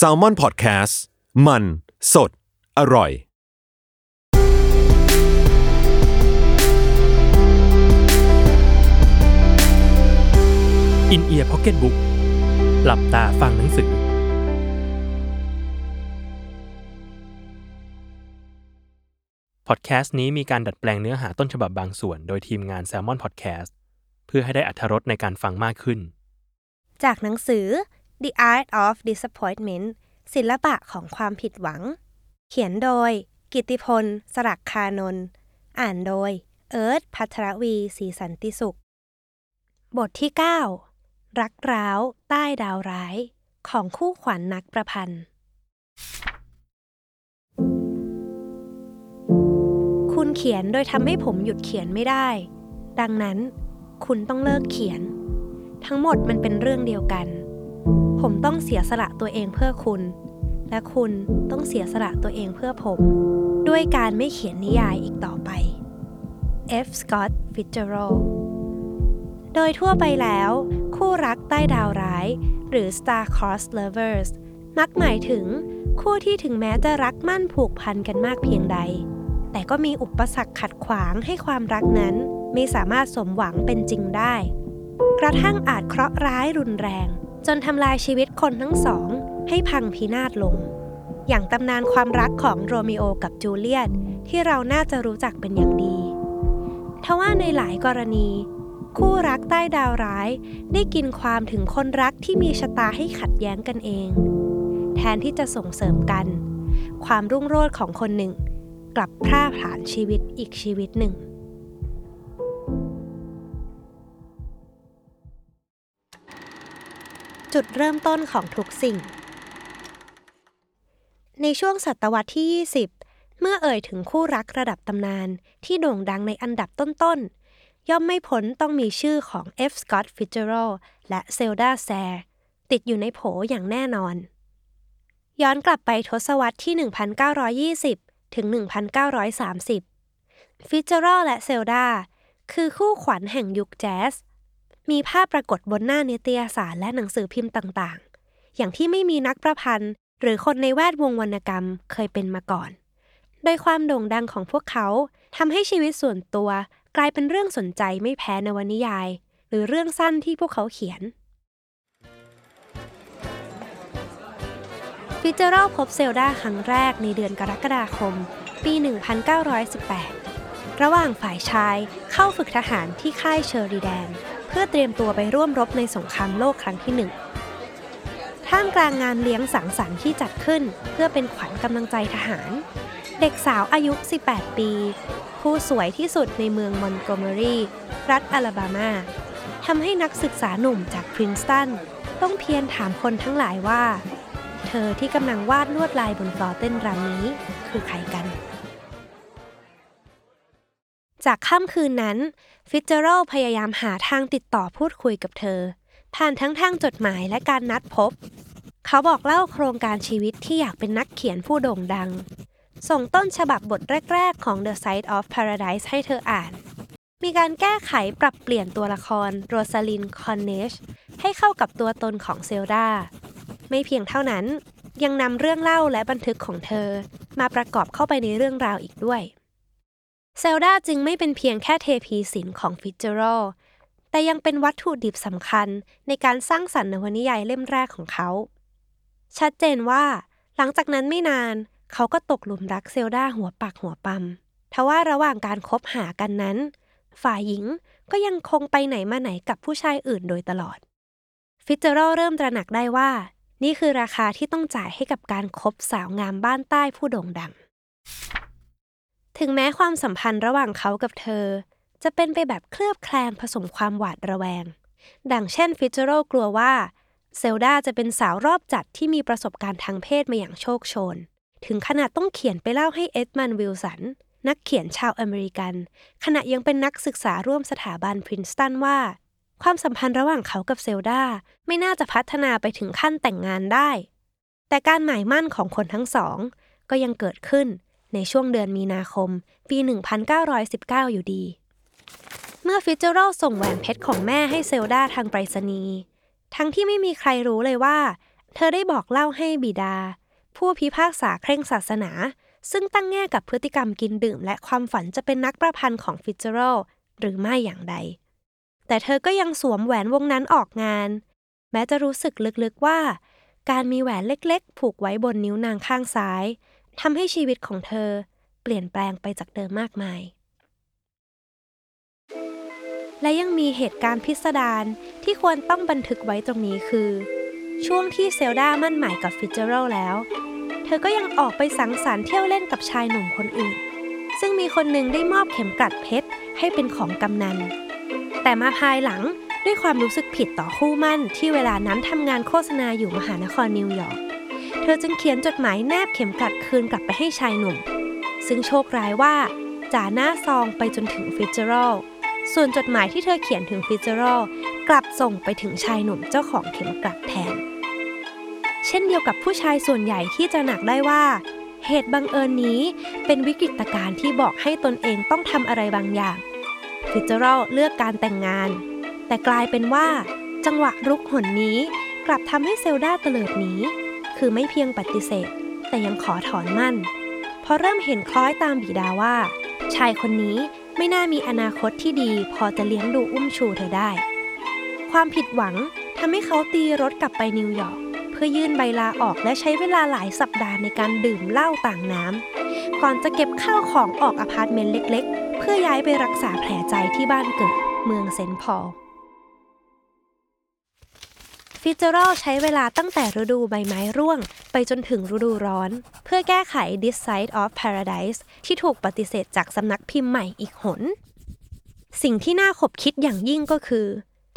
s a l ม o n PODCAST มัน สด อร่อย อินเอียร์พ็อกเก็ตบุ๊กหลับตาฟังหนังสือ พอดแคสต์นี้มีการดัดแปลงเนื้อหาต้นฉบับบางส่วน โดยทีมงาน Salmon Podcast เพื่อให้ได้อัธรสในการฟังมากขึ้น จากหนังสือ The Art of Disappointment ศิลปะของความผิดหวัง เขียนโดย กิติพล สรักคานนท์อ่านโดย เอิร์ธพัทรวีศรีสันติสุข บทที่ 9 รักร้าว ใต้ดาวร้าย ของคู่ขวัญนนักประพันธ์ คุณเขียนโดยทำให้ผมหยุดเขียนไม่ได้ ดังนั้น คุณต้องเลิกเขียน ทั้งหมดมันเป็นเรื่องเดียวกัน ผมต้องเสียสละตัวเองเพื่อคุณ และคุณต้องเสียสละตัวเองเพื่อผม ด้วยการไม่เขียนนิยายอีกต่อไป F. Scott Fitzgerald โดยทั่วไปแล้ว คู่รักใต้ดาวร้าย หรือ star-crossed lovers มักหมายถึง คู่ที่ถึงแม้จะรักมั่นผูกพันกันมากเพียงใด แต่ก็มีอุปสรรคขัดขวางให้ความรักนั้น ไม่สามารถสมหวังเป็นจริงได้ กระทั่งอาจเคราะห์ร้ายรุนแรง จนทำลายชีวิตคนทั้งสอง ให้พังพินาศลง อย่างตำนานความรักของโรมิโอกับจูเลียตที่เราน่าจะรู้จักเป็นอย่างดี ทว่าในหลายกรณี คู่รักใต้ดาวร้าย ได้กินความถึงคนรักที่มีชะตาให้ขัดแย้งกันเอง แทนที่จะส่งเสริมกัน ความรุ่งโรจน์ของคนหนึ่ง กลับพร่าผลาญชีวิตอีกชีวิตหนึ่ง จุดเริ่มต้นของทุกสิ่ง ในช่วงศตวรรษที่ 20 เมื่อเอ่ยถึงคู่รักระดับตำนานที่โด่งดังในอันดับต้นๆ ย่อมไม่พ้นต้องมีชื่อของ F. Scott Fitzgerald และ Zelda Sayre ติดอยู่ในโผอย่างแน่นอน ย้อนกลับไปทศวรรษที่ 1920 ถึง 1930 Fitzgerald และ Zelda คือคู่ขวัญแห่งยุคแจ๊ส มีภาพปรากฏบนหน้านิตยสารและหนังสือพิมพ์ต่างๆ อย่างที่ไม่มีนักประพันธ์ หรือคนในแวดวงวรรณกรรมเคยเป็นมาก่อน โดยความโด่งดังของพวกเขาทำให้ชีวิตส่วนตัวกลายเป็นเรื่องสนใจไม่แพ้นวนิยาย หรือเรื่องสั้นที่พวกเขาเขียนฟิเจอรัลพบเซลดาครั้งแรกในเดือนกรกฎาคม ปี 1918 ระหว่างฝ่ายชายเข้าฝึกทหารที่ค่ายเชอริแดน พื่อเตรียมตัวไปร่วมรบในสงครามโลกครั้งที่หนึ่งท่ามกลางงานเลี้ยงสังสรรค์ที่จัดขึ้น เพื่อเป็นขวัญกำลังใจทหาร เด็กสาวอายุ 18 ปี ผู้สวยที่สุดในเมืองมอนโกเมอรีรัฐอลาบามาทำให้นักศึกษาหนุ่มจากพรินสตันต้องเพียรถามคนทั้งหลายว่า เธอที่กำลังวาดลวดลายบนฟลอเต้นรำนี้คือใครกัน จากค่ำคืนนั้น ฟิตเจอรัลพยายามหาทางติดต่อพูดคุยกับเธอ ผ่านทั้งทางจดหมายและการนัดพบ เขาบอกเล่าโครงการชีวิตที่อยากเป็นนักเขียนผู้โด่งดัง ส่งต้นฉบับบทแรก ๆ ของ This Side of Paradise ให้เธออ่าน มีการแก้ไขปรับเปลี่ยนตัวละครโรซาลินด์ คอนเนจให้เข้ากับตัวตนของเซลดาไม่เพียงเท่านั้น ยังนำเรื่องเล่าและบันทึกของเธอ มาประกอบเข้าไปในเรื่องราวอีกด้วย เซลดาจึงไม่เป็นเพียงแค่เทพีศิลป์ของฟิตซ์เจอรัลด์แต่ยังเป็นวัตถุดิบสำคัญในการสร้างสรรค์นวนิยายเล่มแรกของเขา ชัดเจนว่า หลังจากนั้นไม่นานเขาก็ตกหลุมรักเซลดาหัวปากหัวปั๊มทว่าระหว่างการคบหากันนั้น ฝ่ายหญิงก็ยังคงไปไหนมาไหนกับผู้ชายอื่นโดยตลอด ฟิตเจอรัลเริ่มตระหนักได้ว่า นี่คือราคาที่ต้องจ่ายให้กับการคบสาวงามบ้านใต้ผู้โด่งดัง ถึงแม้ความสัมพันธ์ระหว่างเขากับเธอ จะเป็นไปแบบเคลือบแคลงผสมความหวาดระแวง ดังเช่นฟิตเจอรัลกลัวว่าเซลดาจะเป็นสาวรอบจัดที่มีประสบการณ์ทางเพศมาอย่างโชกโชน ถึงขนาดต้องเขียนไปเล่าให้เอ็ดมันวิลสัน นักเขียนชาวอเมริกัน ขณะยังเป็นนักศึกษาร่วมสถาบันพรินสตันว่า ความสัมพันธ์ระหว่างเขากับเซลดาไม่น่าจะพัฒนาไปถึงขั้นแต่งงานได้ แต่การหมายมั่นของคนทั้งสอง ก็ยังเกิดขึ้น ในช่วงเดือนมีนาคม ปี 1919 อยู่ดี เมื่อฟิตเจอรัลส่งแหวนเพชรของแม่ให้เซลดาทางไปรษณีย์ทั้งที่ไม่มีใครรู้เลยว่า เธอได้บอกเล่าให้บิดา ผู้พิพากษาเคร่งศาสนา ซึ่งตั้งแง่กับพฤติกรรมกินดื่ม และความฝันจะเป็นนักประพันธ์ของฟิตเจอรัลหรือไม่อย่างใด แต่เธอก็ยังสวมแหวนวงนั้นออกงาน แม้จะรู้สึกลึกๆว่า การมีแหวนเล็กๆ ผูกไว้บนนิ้วนางข้างซ้าย ทำให้ชีวิตของเธอเปลี่ยนแปลงไปจากเดิมมากมาย และยังมีเหตุการณ์พิสดารที่ควรต้องบันทึกไว้ตรงนี้คือ ช่วงที่เซลดามั่นหมายกับฟิตเจอรัลแล้ว เธอก็ยังออกไปสังสรรค์เที่ยวเล่นกับชายหนุ่มคนอื่น ซึ่งมีคนหนึ่งได้มอบเข็มกลัดเพชรให้เป็นของกำนัน แต่มาภายหลังด้วยความรู้สึกผิดต่อคู่หมั้นที่เวลานั้นทำงานโฆษณาอยู่มหานครนิวยอร์ก เธอจึงเขียนจดหมายแนบเข็มกลัดคืนกลับไปให้ชายหนุ่ม ซึ่งโชคร้ายว่าจ่าหน้าซองไปจนถึงฟิตเจอรัลส่วนจดหมายที่เธอเขียนถึงฟิตเจอรัลกลับส่งไปถึงชายหนุ่มเจ้าของเข็มกลัดแทน เช่นเดียวกับผู้ชายส่วนใหญ่ที่ตระหนักได้ว่า เหตุบังเอิญนี้เป็นวิกฤตการณ์ที่บอกให้ตนเองต้องทำอะไรบางอย่าง ฟิตเจอรัลเลือกการแต่งงาน แต่กลายเป็นว่า จังหวะรุกหนนี้กลับทำให้เซลดาเตลิดหนี คือไม่เพียงปฏิเสธ แต่ยังขอถอนหมั้น เพราะเริ่มเห็นคล้อยตามบิดาว่า ชายคนนี้ไม่น่ามีอนาคตที่ดี พอจะเลี้ยงดูอุ้มชูเธอได้ ความผิดหวังทำให้เขาตีรถกลับไปนิวยอร์กเพื่อยื่นใบลาออกและใช้เวลาหลายสัปดาห์ในการดื่มเหล้าต่างน้ำก่อนจะเก็บข้าวของออกอพาร์ตเมนต์เล็ก ๆ เพื่อย้ายไปรักษาแผลใจที่บ้านเกิด เมืองเซนต์พอล ฟิตเจอรัลใช้เวลาตั้งแต่ฤดูใบไม้ร่วง ไปจนถึงฤดูร้อน เพื่อแก้ไข This Side of Paradise ที่ถูกปฏิเสธจากสำนักพิมพ์ใหม่อีกหน สิ่งที่น่าขบคิดอย่างยิ่งก็คือ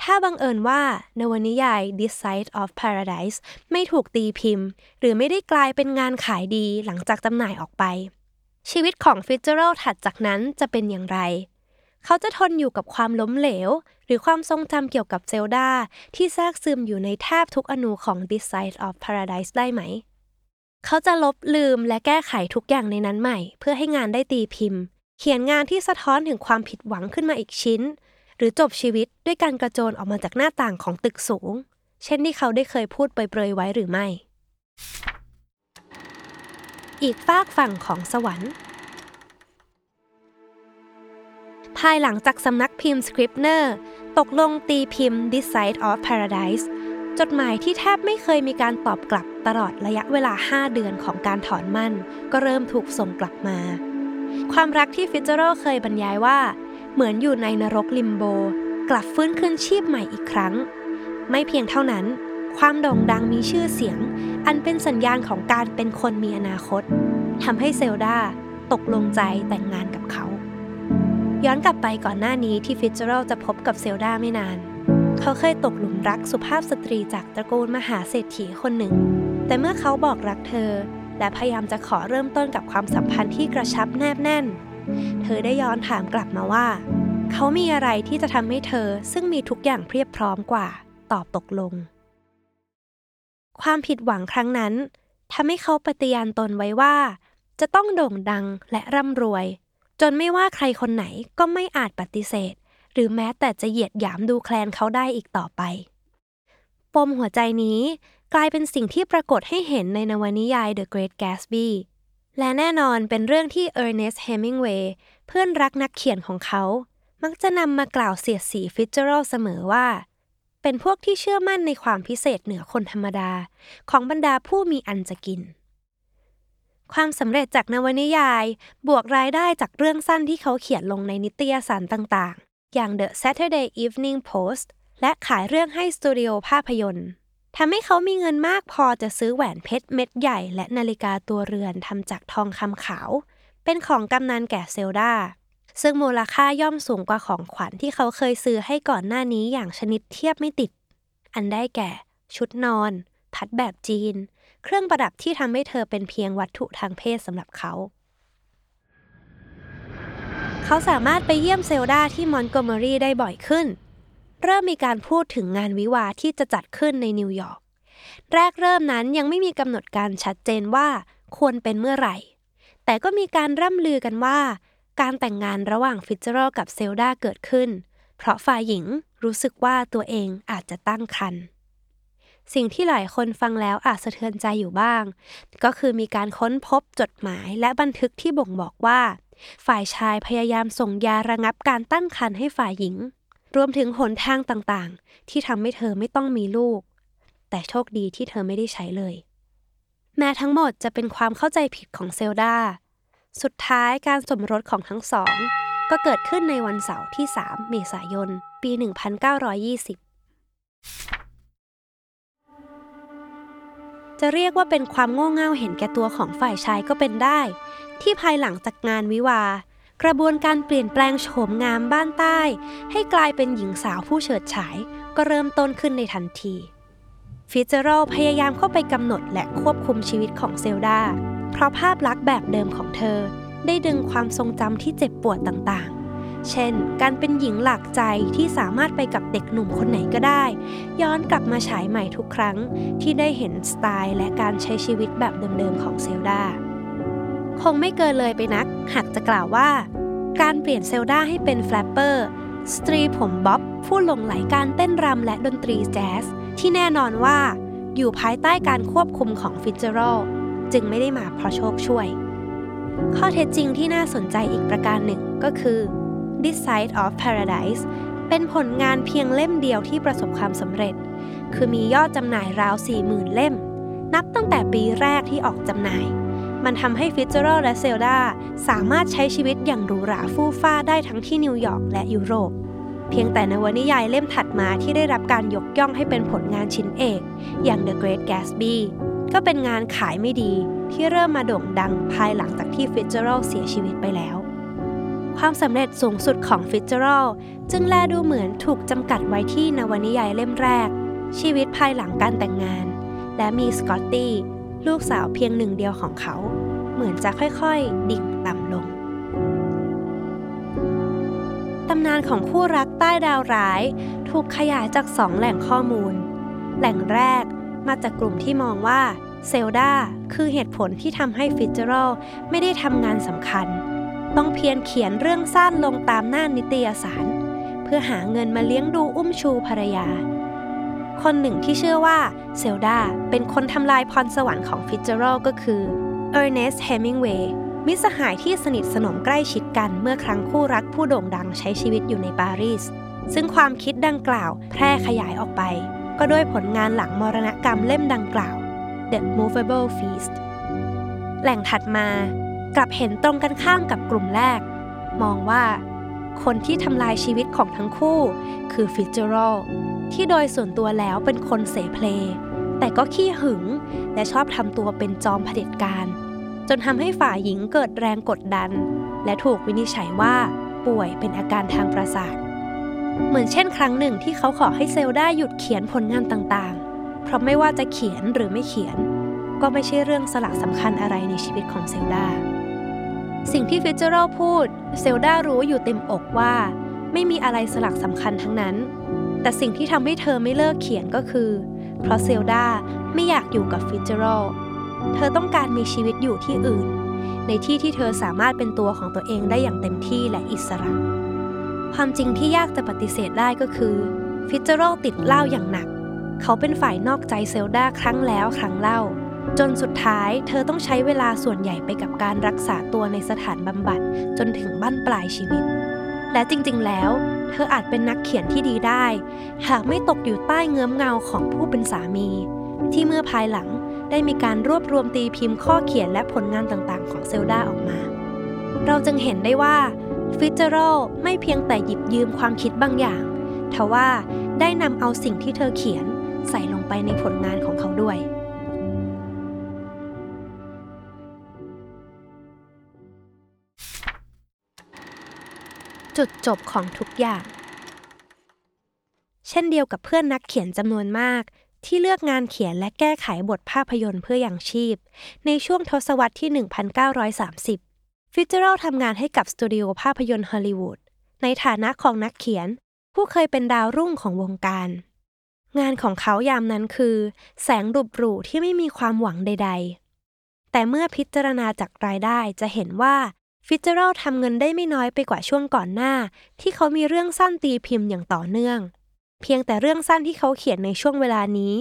ถ้าบังเอิญว่านวนิยาย This Side of Paradise ไม่ถูกตีพิมพ์ หรือไม่ได้กลายเป็นงานขายดีหลังจากจำหน่ายออกไป ชีวิตของฟิตเจอรัลถัดจากนั้นจะเป็นอย่างไร เขาจะทนอยู่กับความล้มเหลว หรือความทรงจำเกี่ยวกับเซลดาที่แทรกซึมอยู่ในแทบทุกอนูของ This Side of Paradise ได้ไหม เขาจะลบลืมและแก้ไขทุกอย่างในนั้นใหม่ เพื่อให้งานได้ตีพิมพ์ เขียนงานที่สะท้อนถึงความผิดหวังขึ้นมาอีกชิ้น หรือจบชีวิตด้วยการกระโจนออกมาจากหน้าต่างของตึกสูง เช่นที่เขาได้เคยพูดเปรยๆไว้หรือไม่ อีกฝากฝั่งของสวรรค์ ภายหลังจากสำนักพิมพ์ Scribner ตกลงตีพิมพ์ This Side of Paradise จดหมายที่แทบไม่เคยมีการตอบกลับตลอดระยะเวลา 5 เดือนของการถอนมั่น ก็เริ่มถูกส่งกลับมา ความรักที่ฟิตเจอรัลเคยบรรยายว่า เหมือนอยู่ในนรกลิมโบ กลับฟื้นคืนชีพใหม่อีกครั้ง ไม่เพียงเท่านั้น ความโด่งดังมีชื่อเสียง อันเป็นสัญญาณของการเป็นคนมีอนาคตทำให้เซลดาตกลงใจแต่งงานกับ ย้อนกลับไปก่อนหน้านี้ที่ฟิตเจอรัลจะพบกับเซลดาไม่นาน เขาเคยตกหลุมรักสุภาพสตรีจากตระกูลมหาเศรษฐีคนหนึ่ง แต่เมื่อเขาบอกรักเธอ และพยายามจะขอเริ่มต้นกับความสัมพันธ์ที่กระชับแนบแน่น เธอได้ย้อนถามกลับมาว่า เขามีอะไรที่จะทำให้เธอซึ่งมีทุกอย่างเพียบพร้อมกว่า ตอบตกลง ความผิดหวังครั้งนั้นทำให้เขาปฏิญาณตนไว้ว่า จะต้องโด่งดังและร่ำรวย จนไม่ว่าใครคนไหนก็ไม่อาจปฏิเสธ หรือแม้แต่จะเหยียดหยามดูแคลนเขาได้อีกต่อไป ปมหัวใจนี้กลายเป็นสิ่งที่ปรากฏให้เห็นในนวนิยาย The Great Gatsby และแน่นอนเป็นเรื่องที่ Ernest Hemingway เพื่อนรักนักเขียนของเขา มักจะนำมากล่าวเสียดสีฟิตเจอรัลเสมอว่า เป็นพวกที่เชื่อมั่นในความพิเศษเหนือคนธรรมดา ของบรรดาผู้มีอันจะกิน ความสำเร็จจากนวนิยาย บวกรายได้จากเรื่องสั้นที่เขาเขียนลงในนิตยสารต่างๆ อย่าง The Saturday Evening Post และขายเรื่องให้สตูดิโอภาพยนตร์ทำให้เขามีเงินมากพอจะซื้อแหวนเพชรเม็ดใหญ่และนาฬิกาตัวเรือนทำจากทองคำขาว เป็นของกำนันแก่เซลดา ซึ่งมูลค่าย่อมสูงกว่าของขวัญที่เขาเคยซื้อให้ก่อนหน้านี้อย่างชนิดเทียบไม่ติด อันได้แก่ ชุดนอน พัดแบบจีน เครื่องประดับที่ทำให้เธอเป็นเพียงวัตถุทางเพศสำหรับเขา เขาสามารถไปเยี่ยมเซลดาที่มอนโกเมอรีได้บ่อยขึ้น เริ่มมีการพูดถึงงานวิวาห์ที่จะจัดขึ้นในนิวยอร์ก แรกเริ่มนั้นยังไม่มีกำหนดการชัดเจนว่าควรเป็นเมื่อไหร่ แต่ก็มีการร่ำลือกันว่า การแต่งงานระหว่างฟิตเจอรัลกับเซลดาเกิดขึ้น เพราะฝ่ายหญิงรู้สึกว่าตัวเองอาจจะตั้งครรภ์ สิ่งที่หลายคนฟังแล้วอาจสะเทือนใจอยู่บ้าง ก็คือมีการค้นพบจดหมายและบันทึกที่บ่งบอกว่า ฝ่ายชายพยายามส่งยาระงับการตั้งครรภ์ให้ฝ่ายหญิง รวมถึงหนทางต่างๆ ที่ทำให้เธอไม่ต้องมีลูก แต่โชคดีที่เธอไม่ได้ใช้เลย แม้ทั้งหมดจะเป็นความเข้าใจผิดของเซลดาสุดท้ายการสมรสของทั้งสอง ก็เกิดขึ้นในวันเสาร์ที่ 3 เมษายน ปี 1920 จะเรียกว่าเป็นความโง่เง่าเห็นแก่ตัวของฝ่ายชายก็เป็นได้ ที่ภายหลังจากงานวิวา กระบวนการเปลี่ยนแปลงโฉมงามบ้านใต้ ให้กลายเป็นหญิงสาวผู้เฉิดฉาย ก็เริ่มต้นขึ้นในทันทีฟิเจอรัลพยายามเข้าไปกำหนดและควบคุมชีวิตของเซลดา เพราะภาพลักษณ์แบบเดิมของเธอ ได้ดึงความทรงจำที่เจ็บปวดต่าง เช่น การเป็นหญิงหลักใจที่สามารถไปกับเด็กหนุ่มคนไหนก็ได้ ย้อนกลับมาฉายใหม่ทุกครั้งที่ได้เห็นสไตล์และการใช้ชีวิตแบบเดิมๆของเซลดาคงไม่เกินเลยไปนัก หากจะกล่าวว่า การเปลี่ยนเซลดาให้เป็น flapper สตรีผมบ๊อบผู้หลงใหลการเต้นรำและดนตรีแจ๊สที่แน่นอนว่าอยู่ภายใต้การควบคุมของฟิตเจอรัลจึงไม่ได้มาเพราะโชคช่วย ข้อเท็จจริงที่น่าสนใจอีกประการหนึ่งก็คือ This Side of Paradise เป็นผลงานเพียงเล่มเดียวที่ประสบความสำเร็จ คือมียอดจำหน่ายราว 40,000 เล่ม นับตั้งแต่ปีแรกที่ออกจำหน่าย มันทำให้ฟิตเจอรัลและเซลดาสามารถใช้ชีวิตอย่างหรูหราฟู่ฟ่าได้ทั้งที่นิวยอร์กและยุโรป เพียงแต่นวนิยายเล่มถัดมาที่ได้รับการยกย่องให้เป็นผลงานชิ้นเอก อย่าง The Great Gatsby ก็เป็นงานขายไม่ดีที่เริ่มมาโด่งดังภายหลังจากที่ฟิตเจอรัลเสียชีวิตไปแล้ว ความสำเร็จสูงสุดของฟิตเจอรัลจึงแลดูเหมือนถูกจำกัดไว้ที่นวนิยายเล่มแรก ชีวิตภายหลังการแต่งงาน และมีสกอตตี้ลูกสาวเพียงหนึ่งเดียวของเขา เหมือนจะค่อยๆ ดิ่งต่ำลงตำนานของคู่รักใต้ดาวร้าย ถูกขยายจากสองแหล่งข้อมูล แหล่งแรกมาจากกลุ่มที่มองว่าเซลดาคือเหตุผลที่ทำให้ฟิตเจอรัลไม่ได้ทำงานสำคัญ ต้องเพียรเขียนเรื่องสั้นลงตามหน้านิตยสาร เพื่อหาเงินมาเลี้ยงดูอุ้มชูภรรยา คนหนึ่งที่เชื่อว่าเซลดาเป็นคนทำลายพรสวรรค์ของฟิตเจอรัลก็คือเออร์เนสต์เฮมิงเวย์มิตรสหายที่สนิทสนมใกล้ชิดกันเมื่อครั้งคู่รักผู้โด่งดังใช้ชีวิตอยู่ในปารีส ซึ่งความคิดดังกล่าวแพร่ขยายออกไป ก็ด้วยผลงานหลังมรณกรรมเล่มดังกล่าว The Movable Feast แหล่งถัดมา กลับเห็นตรงกันข้ามกับกลุ่มแรก มองว่า คนที่ทำลายชีวิตของทั้งคู่ คือฟิตเจอรัลที่โดยส่วนตัวแล้วเป็นคนเสเพล แต่ก็ขี้หึง และชอบทำตัวเป็นจอมเผด็จการ จนทำให้ฝ่ายหญิงเกิดแรงกดดัน และถูกวินิจฉัยว่าป่วยเป็นอาการทางประสาท เหมือนเช่นครั้งหนึ่งที่เขาขอให้เซลดาหยุดเขียนผลงานต่างๆ เพราะไม่ว่าจะเขียนหรือไม่เขียน ก็ไม่ใช่เรื่องสลักสำคัญอะไรในชีวิตของเซลดา สิ่งที่ฟิตเจอรัลพูด เซลดารู้อยู่เต็มอกว่า ไม่มีอะไรสลักสำคัญทั้งนั้น แต่สิ่งที่ทำให้เธอไม่เลิกเขียนก็คือ เพราะเซลดาไม่อยากอยู่กับฟิตเจอรัลเธอต้องการมีชีวิตอยู่ที่อื่น ในที่ที่เธอสามารถเป็นตัวของตัวเองได้อย่างเต็มที่และอิสระ ความจริงที่ยากจะปฏิเสธได้ก็คือฟิตเจอรัลติดเหล้าอย่างหนัก เขาเป็นฝ่ายนอกใจเซลดาครั้งแล้วครั้งเล่า จนสุดท้ายเธอต้องใช้เวลาส่วนใหญ่ไปกับการรักษาตัวในสถานบำบัดจนถึงบั้นปลายชีวิต และจริง ๆ แล้ว เธออาจเป็นนักเขียนที่ดีได้ หากไม่ตกอยู่ใต้เงื้อมเงาของผู้เป็นสามี ที่เมื่อภายหลังได้มีการรวบรวมตีพิมพ์ข้อเขียนและผลงานต่างๆ ของเซลดาออกมา เราจึงเห็นได้ว่าฟิตเจอรัลไม่เพียงแต่หยิบยืมความคิดบางอย่างทว่าได้นำเอาสิ่งที่เธอเขียนใส่ลงไปในผลงานของเขาด้วย จุดจบของทุกอย่าง เช่นเดียวกับเพื่อนนักเขียนจำนวนมาก ที่เลือกงานเขียนและแก้ไขบทภาพยนตร์เพื่ออย่างชีพ ในช่วงทศวรรษที่ 1930 ฟิ t เจอรัลทำงานให้กับสตูดิโอภาพยนตร์ฮอลลีวูดในฐานะของนักเขียน ผู้เคยเป็นดาวรุ่งของวงการ งานของเขายามนั้นคือ แสงรุบรูที่ไม่มีความหวังใด ๆ แต่เมื่อพิจารณาจากรายได้จะเห็นว่า ฟิเจอรัลทำเงินได้ไม่น้อยไปกว่าช่วงก่อนหน้า ที่เขามีเรื่องสั้นตีพิมพ์อย่างต่อเนื่อง เพียงแต่เรื่องสั้นที่เขาเขียนในช่วงเวลานี้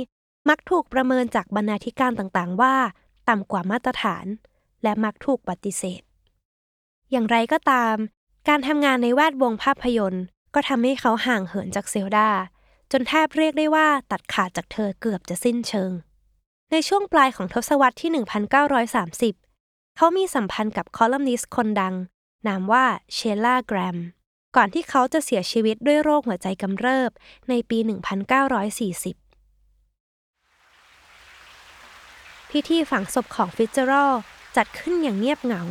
มักถูกประเมินจากบรรณาธิการต่างๆ ว่า ต่ำกว่ามาตรฐาน และมักถูกปฏิเสธ อย่างไรก็ตาม การทำงานในแวดวงภาพยนตร์ ก็ทำให้เขาห่างเหินจากเซลดา จนแทบเรียกได้ว่าตัดขาดจากเธอเกือบจะสิ้นเชิง ในช่วงปลายของทศวรรษที่ 1930 เขามีสัมพันธ์กับคอลัมนิสต์คนดัง นามว่าเชล่าแกรม ก่อนที่เขาจะเสียชีวิตด้วยโรคหัวใจกำเริบในปี 1940 พิธีฝังศพของฟิตเจอรัลจัดขึ้นอย่างเงียบเหงา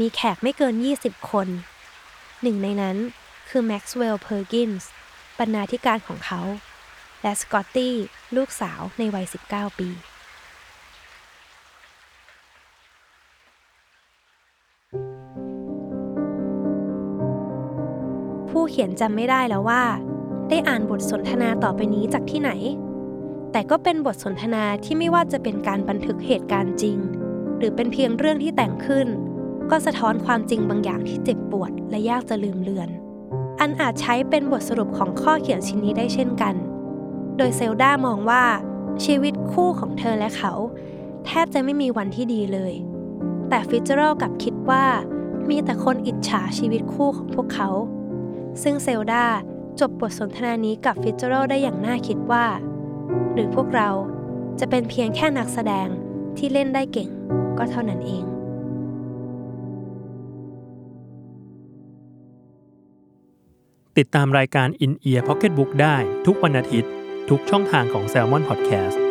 มีแขกไม่เกิน 20 คน หนึ่งในนั้นคือแม็กซ์เวลล์เพอร์กินส์บรรณาธิการของเขา และสกอตตี้ลูกสาวในวัย 19 ปี ผู้เขียนจำไม่ได้แล้วว่า ได้อ่านบทสนทนาต่อไปนี้จากที่ไหน แต่ก็เป็นบทสนทนาที่ไม่ว่าจะเป็นการบันทึกเหตุการณ์จริง หรือเป็นเพียงเรื่องที่แต่งขึ้น ก็สะท้อนความจริงบางอย่างที่เจ็บปวดและยากจะลืมเลือน อันอาจใช้เป็นบทสรุปของข้อเขียนชิ้นนี้ได้เช่นกัน โดยเซลดามองว่า ชีวิตคู่ของเธอและเขา แทบจะไม่มีวันที่ดีเลย แต่ฟิ t เจอรัลกลับคิดว่ามีแต่คนอิจฉาชีวิตคู่ของพวกเขา ซึ่งเซลดาจบบทสนทนานี้กับฟิ t เจอรัลได้อย่างน่าคิดว่า หรือพวกเราจะเป็นเพียงแค่นักแสดงที่เล่นได้เก่งก็เท่านั้นเองติดตามรายการ In Ear Pocket Book ได้ทุกวันอาทิตย์ ทุกช่องทางของ Salmon Podcast